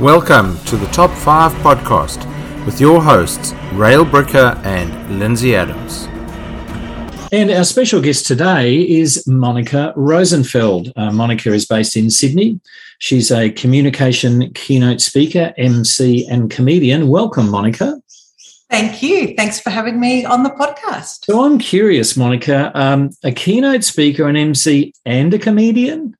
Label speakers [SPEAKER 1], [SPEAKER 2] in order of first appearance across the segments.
[SPEAKER 1] Welcome to the Top 5 podcast with your hosts, Rael Bricker and Lindsay Adams.
[SPEAKER 2] And our special guest today is Monica Rosenfeld. Uh, Monica is based in Sydney. She's a communication keynote speaker, MC, and comedian. Welcome, Monica.
[SPEAKER 3] Thank you. Thanks for having me on the podcast.
[SPEAKER 2] So I'm curious, Monica, um, a keynote speaker, an MC, and a comedian?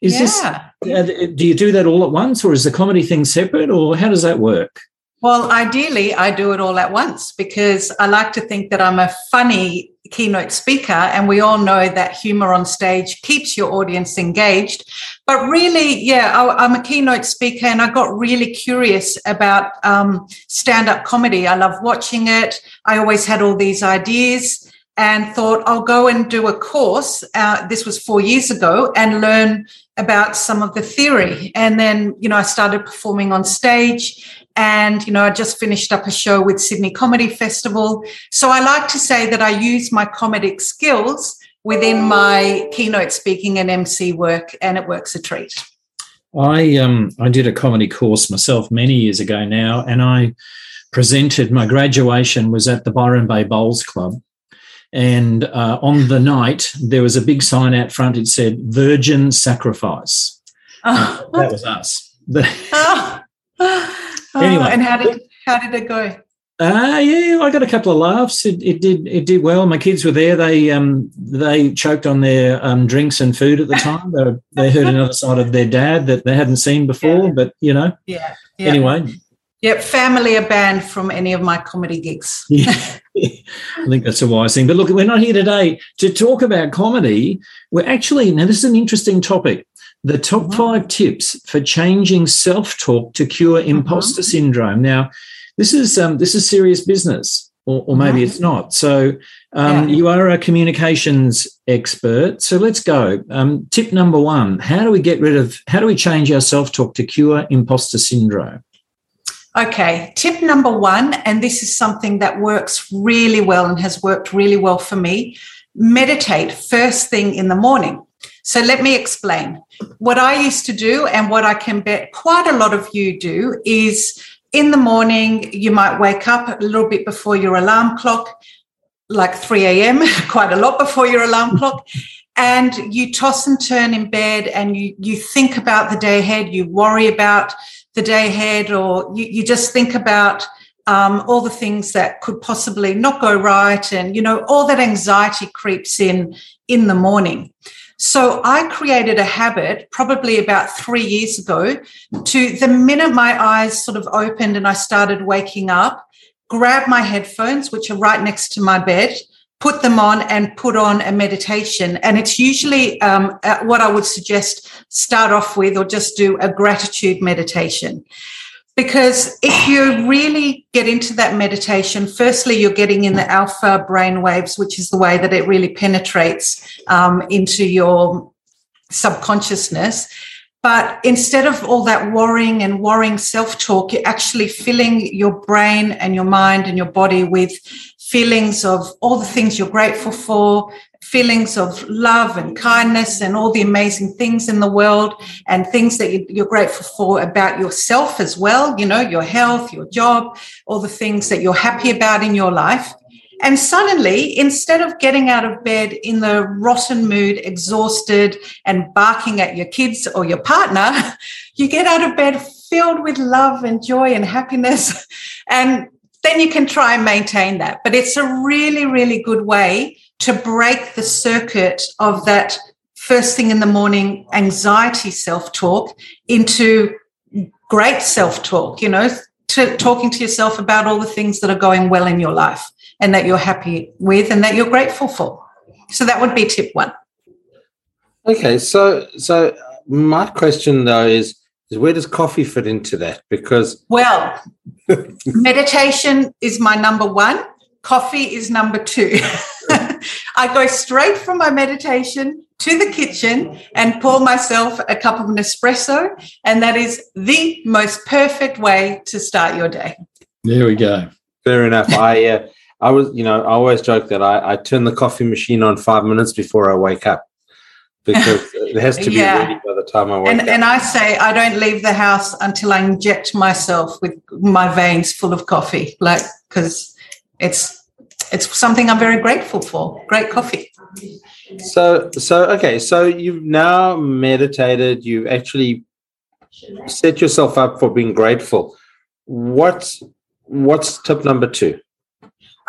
[SPEAKER 2] Is yeah. this, do you do that all at once or is the comedy thing separate or how does that work?
[SPEAKER 3] Well, ideally, I do it all at once because I like to think that I'm a funny keynote speaker, and we all know that humor on stage keeps your audience engaged. But really, yeah, I, am a keynote speaker, and I got really curious about um, stand up comedy. I love watching it. I always had all these ideas and thought I'll go and do a course. Uh, this was four years ago and learn about some of the theory. And then, you know, I started performing on stage and, you know, I just finished up a show with Sydney Comedy Festival. So I like to say that I use my comedic skills within my keynote speaking and MC work, and it works a treat.
[SPEAKER 2] I um I did a comedy course myself many years ago now, and I presented my graduation was at the Byron Bay Bowls Club and uh, on the night, there was a big sign out front. It said "Virgin Sacrifice." Oh. Uh, that was us.
[SPEAKER 3] oh. Oh, anyway, and how did how did it go?
[SPEAKER 2] Uh, yeah, I got a couple of laughs. It, it, did it did well. My kids were there. They um they choked on their um, drinks and food at the time. they, they heard another side of their dad that they hadn't seen before. Yeah. But you know,
[SPEAKER 3] yeah.
[SPEAKER 2] yeah. Anyway,
[SPEAKER 3] Yep, family are banned from any of my comedy gigs.
[SPEAKER 2] yeah. I think that's a wise thing. But look, we're not here today to talk about comedy. We're actually, now this is an interesting topic. The top mm-hmm. five tips for changing self-talk to cure mm-hmm. imposter mm-hmm. syndrome. Now, this is um, this is serious business, or, or maybe mm-hmm. it's not. So, um, yeah. you are a communications expert. So let's go. Um, tip number one: How do we get rid of? How do we change our self-talk to cure imposter syndrome?
[SPEAKER 3] Okay, tip number one, and this is something that works really well and has worked really well for me meditate first thing in the morning. So let me explain. What I used to do, and what I can bet quite a lot of you do, is in the morning, you might wake up a little bit before your alarm clock, like 3 a.m., quite a lot before your alarm clock. And you toss and turn in bed and you, you think about the day ahead, you worry about the day ahead, or you, you just think about um, all the things that could possibly not go right, and you know all that anxiety creeps in in the morning. So I created a habit probably about three years ago to the minute my eyes sort of opened and I started waking up, grab my headphones, which are right next to my bed, put them on and put on a meditation. And it's usually um, uh, what I would suggest start off with, or just do a gratitude meditation. Because if you really get into that meditation, firstly, you're getting in the alpha brain waves, which is the way that it really penetrates um, into your subconsciousness. But instead of all that worrying and worrying self talk, you're actually filling your brain and your mind and your body with feelings of all the things you're grateful for, feelings of love and kindness and all the amazing things in the world and things that you're grateful for about yourself as well, you know, your health, your job, all the things that you're happy about in your life. And suddenly, instead of getting out of bed in the rotten mood, exhausted, and barking at your kids or your partner, you get out of bed filled with love and joy and happiness. And then you can try and maintain that. But it's a really, really good way to break the circuit of that first thing in the morning anxiety self talk into great self talk, you know, to talking to yourself about all the things that are going well in your life and that you're happy with and that you're grateful for. So that would be tip one.
[SPEAKER 1] Okay, so so my question though is is where does coffee fit into that? Because
[SPEAKER 3] well, meditation is my number one. Coffee is number two. I go straight from my meditation to the kitchen and pour myself a cup of Nespresso, and that is the most perfect way to start your day.
[SPEAKER 2] There we go.
[SPEAKER 1] Fair enough. I uh, I was, you know, I always joke that I, I turn the coffee machine on five minutes before I wake up. Because it has to be
[SPEAKER 3] Yeah.
[SPEAKER 1] ready by the time I wake
[SPEAKER 3] And,
[SPEAKER 1] up.
[SPEAKER 3] and I say I don't leave the house until I inject myself with my veins full of coffee, like because it's it's something I'm very grateful for. Great coffee.
[SPEAKER 1] So, so okay, so you've now meditated. You've actually set yourself up for being grateful. What's what's tip number two?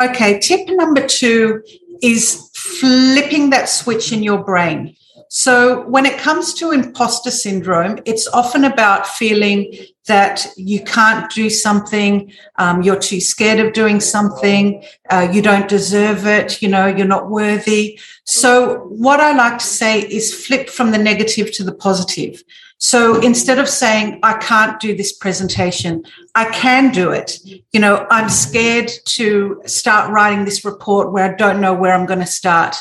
[SPEAKER 3] Okay, tip number two is flipping that switch in your brain. So, when it comes to imposter syndrome, it's often about feeling that you can't do something, um, you're too scared of doing something, uh, you don't deserve it, you know, you're not worthy. So, what I like to say is flip from the negative to the positive. So, instead of saying, I can't do this presentation, I can do it. You know, I'm scared to start writing this report where I don't know where I'm going to start.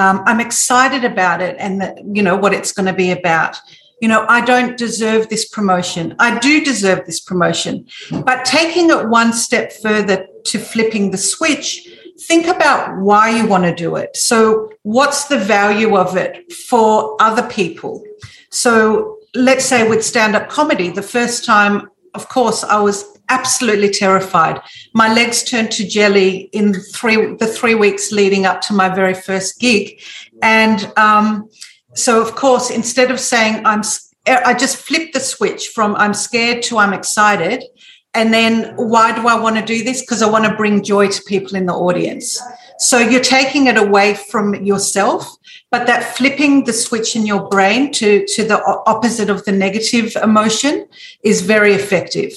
[SPEAKER 3] Um, I'm excited about it and that, you know, what it's going to be about. You know, I don't deserve this promotion. I do deserve this promotion. But taking it one step further to flipping the switch, think about why you want to do it. So, what's the value of it for other people? So, let's say with stand up comedy, the first time, of course, I was absolutely terrified. My legs turned to jelly in three the three weeks leading up to my very first gig, and um, so of course, instead of saying I'm, I just flipped the switch from I'm scared to I'm excited. And then why do I want to do this? Because I want to bring joy to people in the audience. So you're taking it away from yourself, but that flipping the switch in your brain to, to the opposite of the negative emotion is very effective.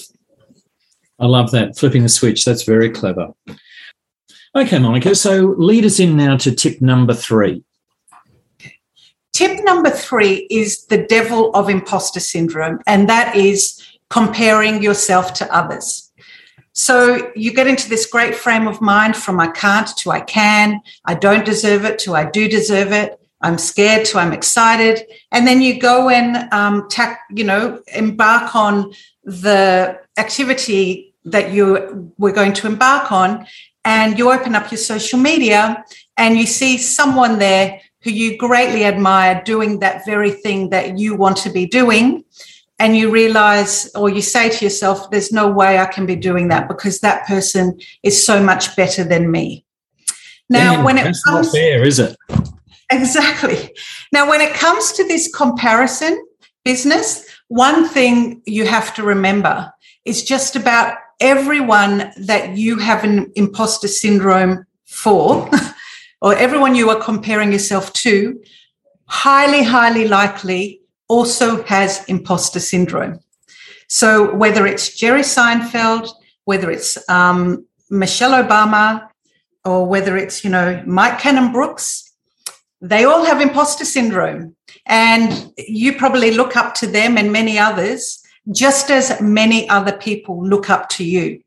[SPEAKER 2] I love that. Flipping the switch. That's very clever. Okay, Monica. So lead us in now to tip number three.
[SPEAKER 3] Tip number three is the devil of imposter syndrome, and that is comparing yourself to others. So you get into this great frame of mind from I can't to I can, I don't deserve it to I do deserve it, I'm scared to I'm excited. And then you go and um, tack, you know, embark on the activity that you were going to embark on, and you open up your social media and you see someone there who you greatly admire doing that very thing that you want to be doing. And you realize or you say to yourself there's no way i can be doing that because that person is so much better than me. Now
[SPEAKER 2] Damn,
[SPEAKER 3] when it
[SPEAKER 2] that's
[SPEAKER 3] comes
[SPEAKER 2] not fair, is it?
[SPEAKER 3] exactly. Now when it comes to this comparison business one thing you have to remember is just about everyone that you have an imposter syndrome for or everyone you are comparing yourself to highly highly likely also has imposter syndrome. So whether it's Jerry Seinfeld, whether it's um, Michelle Obama, or whether it's you know Mike Cannon-Brookes, they all have imposter syndrome, and you probably look up to them and many others, just as many other people look up to you.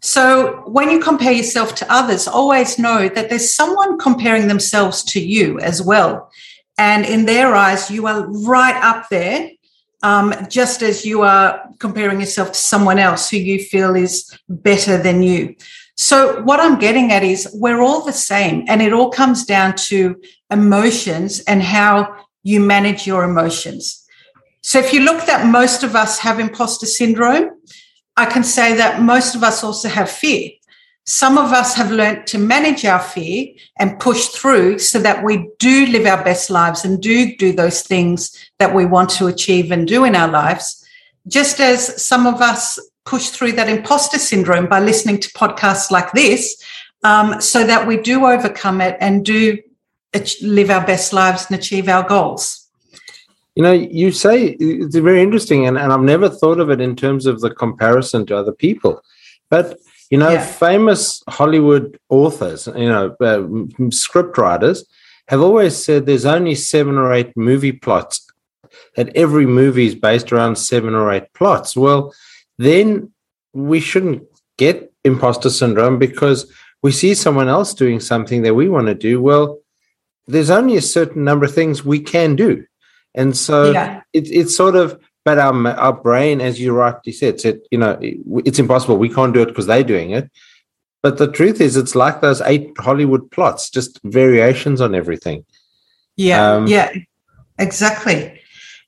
[SPEAKER 3] So when you compare yourself to others, always know that there's someone comparing themselves to you as well. And in their eyes, you are right up there, um, just as you are comparing yourself to someone else who you feel is better than you. So, what I'm getting at is we're all the same, and it all comes down to emotions and how you manage your emotions. So, if you look that most of us have imposter syndrome, I can say that most of us also have fear. Some of us have learned to manage our fear and push through so that we do live our best lives and do do those things that we want to achieve and do in our lives. Just as some of us push through that imposter syndrome by listening to podcasts like this, um, so that we do overcome it and do live our best lives and achieve our goals.
[SPEAKER 1] You know, you say it's very interesting, and, and I've never thought of it in terms of the comparison to other people. But, you know,
[SPEAKER 3] Yeah.
[SPEAKER 1] famous Hollywood authors, you know, uh, script writers have always said there's only seven or eight movie plots, that every movie is based around seven or eight plots. Well, then we shouldn't get imposter syndrome because we see someone else doing something that we want to do. Well, there's only a certain number of things we can do. And so
[SPEAKER 3] Yeah.
[SPEAKER 1] it, it's sort of, but our, our brain, as you rightly said, said, you know, it- it's impossible. We can't do it because they're doing it. But the truth is, it's like those eight Hollywood plots, just variations on everything.
[SPEAKER 3] Yeah,
[SPEAKER 1] Um,
[SPEAKER 3] yeah, Exactly.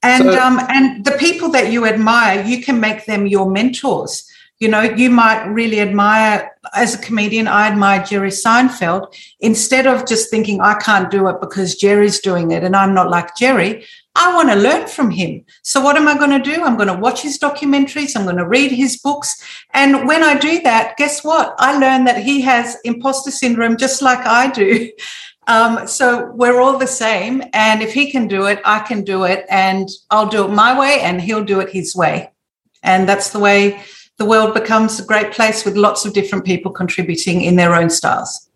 [SPEAKER 3] And so, um, and the people that you admire, you can make them your mentors. You know, you might really admire, as a comedian, I admire Jerry Seinfeld. Instead of just thinking, I can't do it because Jerry's doing it and I'm not like Jerry, I want to learn from him. So, what am I going to do? I'm going to watch his documentaries, I'm going to read his books. And when I do that, guess what? I learn that he has imposter syndrome just like I do. Um, so we're all the same. And if he can do it, I can do it. And I'll do it my way and he'll do it his way. And that's the way the world becomes a great place with lots of different people contributing in their own styles.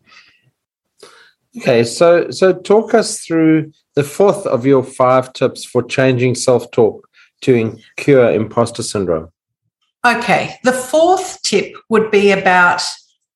[SPEAKER 1] Okay, so so talk us through the fourth of your five tips for changing self-talk to cure imposter syndrome.
[SPEAKER 3] Okay, the fourth tip would be about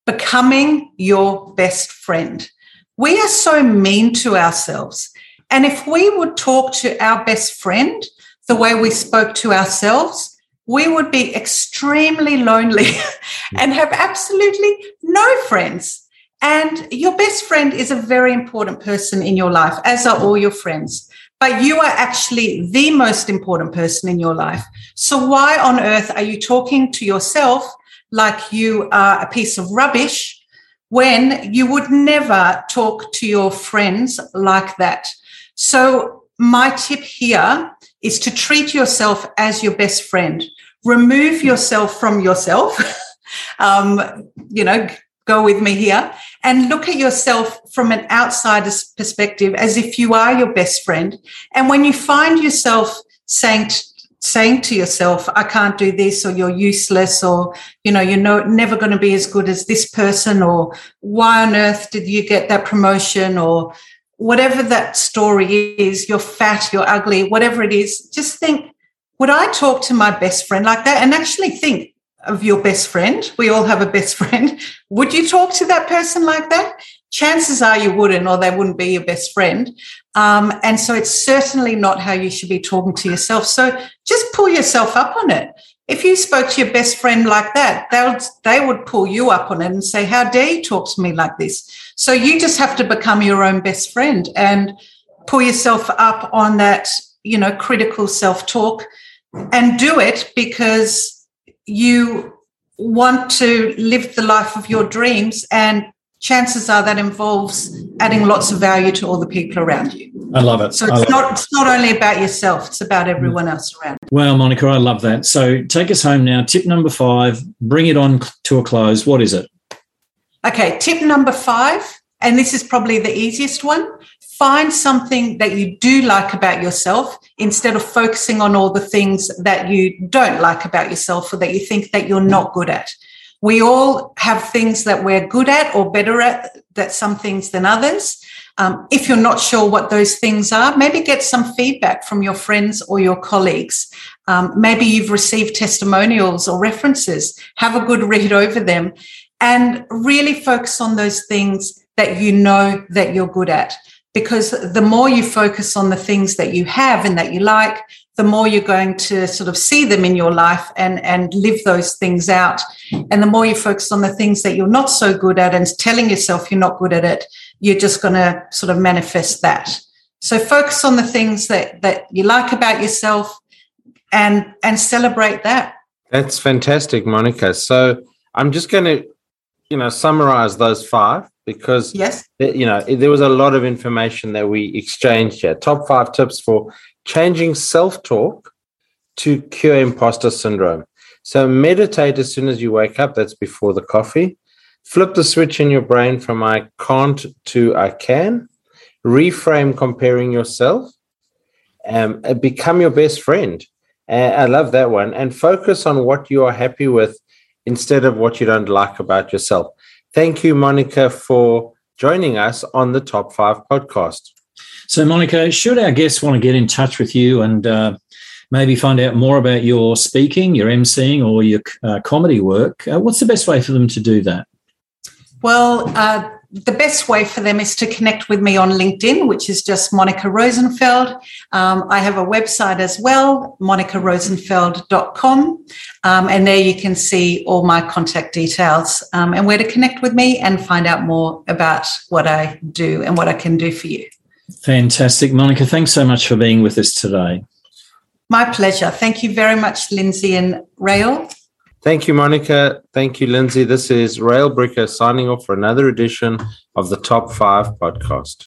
[SPEAKER 3] becoming your best friend. We are so mean to ourselves. And if we would talk to our best friend the way we spoke to ourselves, we would be extremely lonely and have absolutely no friends. And your best friend is a very important person in your life, as are all your friends. But you are actually the most important person in your life. So why on earth are you talking to yourself like you are a piece of rubbish when you would never talk to your friends like that? So my tip here is to treat yourself as your best friend remove yourself from yourself. um, you know, go with me here and look at yourself from an outsider's perspective as if you are your best friend. And when you find yourself saying, saying to yourself, I can't do this, or you're useless, or, you know, you're no, never going to be as good as this person, or why on earth did you get that promotion, or whatever that story is, you're fat, you're ugly, whatever it is, just think, would I talk to my best friend like that and actually think of your best friend? We all have a best friend. Would you talk to that person like that? Chances are you wouldn't, or they wouldn't be your best friend. Um, and so it's certainly not how you should be talking to yourself. So just pull yourself up on it. If you spoke to your best friend like that, they'll, they would pull you up on it and say, How dare you talk to me like this? So you just have to become your own best friend and pull yourself up on that, you know, critical self talk and do it because you want to live the life of your dreams and chances are that involves adding lots of value to all the people around you.
[SPEAKER 2] I love it.
[SPEAKER 3] So it's not it. it's not only about yourself, it's about everyone else around.
[SPEAKER 2] Well, Monica, I love that. So take us home now. Tip number 5, bring it on to a close. What is it?
[SPEAKER 3] Okay, tip number 5, and this is probably the easiest one. Find something that you do like about yourself instead of focusing on all the things that you don't like about yourself or that you think that you're not good at. We all have things that we're good at or better at, that some things than others. Um, if you're not sure what those things are, maybe get some feedback from your friends or your colleagues. Um, maybe you've received testimonials or references. Have a good read over them and really focus on those things that you know that you're good at because the more you focus on the things that you have and that you like the more you're going to sort of see them in your life and and live those things out. And the more you focus on the things that you're not so good at and telling yourself you're not good at it you're just going to sort of manifest that. So focus on the things that that you like about yourself and and celebrate that.
[SPEAKER 1] That's fantastic monica. So i'm just going to you know summarize those five because
[SPEAKER 3] yes.
[SPEAKER 1] you know there was a lot of information that we exchanged here. Top five tips for changing self-talk to cure imposter syndrome. So meditate as soon as you wake up. That's before the coffee. Flip the switch in your brain from i can't to i can. Reframe comparing yourself um, become your best friend. Uh, i love that one. And focus on what you are happy with instead of what you don't like about yourself Thank you, Monica, for joining us on the Top Five podcast.
[SPEAKER 2] So, Monica, should our guests want to get in touch with you and uh, maybe find out more about your speaking, your emceeing, or your uh, comedy work, uh, what's the best way for them to do that?
[SPEAKER 3] Well, uh, the best way for them is to connect with me on LinkedIn, which is just Monica Rosenfeld. Um, I have a website as well, monicarosenfeld.com. Um, and there you can see all my contact details um, and where to connect with me and find out more about what I do and what I can do for you.
[SPEAKER 2] Fantastic. Monica, thanks so much for being with us today.
[SPEAKER 3] My pleasure. Thank you very much, Lindsay and Rael.
[SPEAKER 1] Thank you, Monica. Thank you, Lindsay. This is Rael Bricker signing off for another edition of the Top 5 podcast.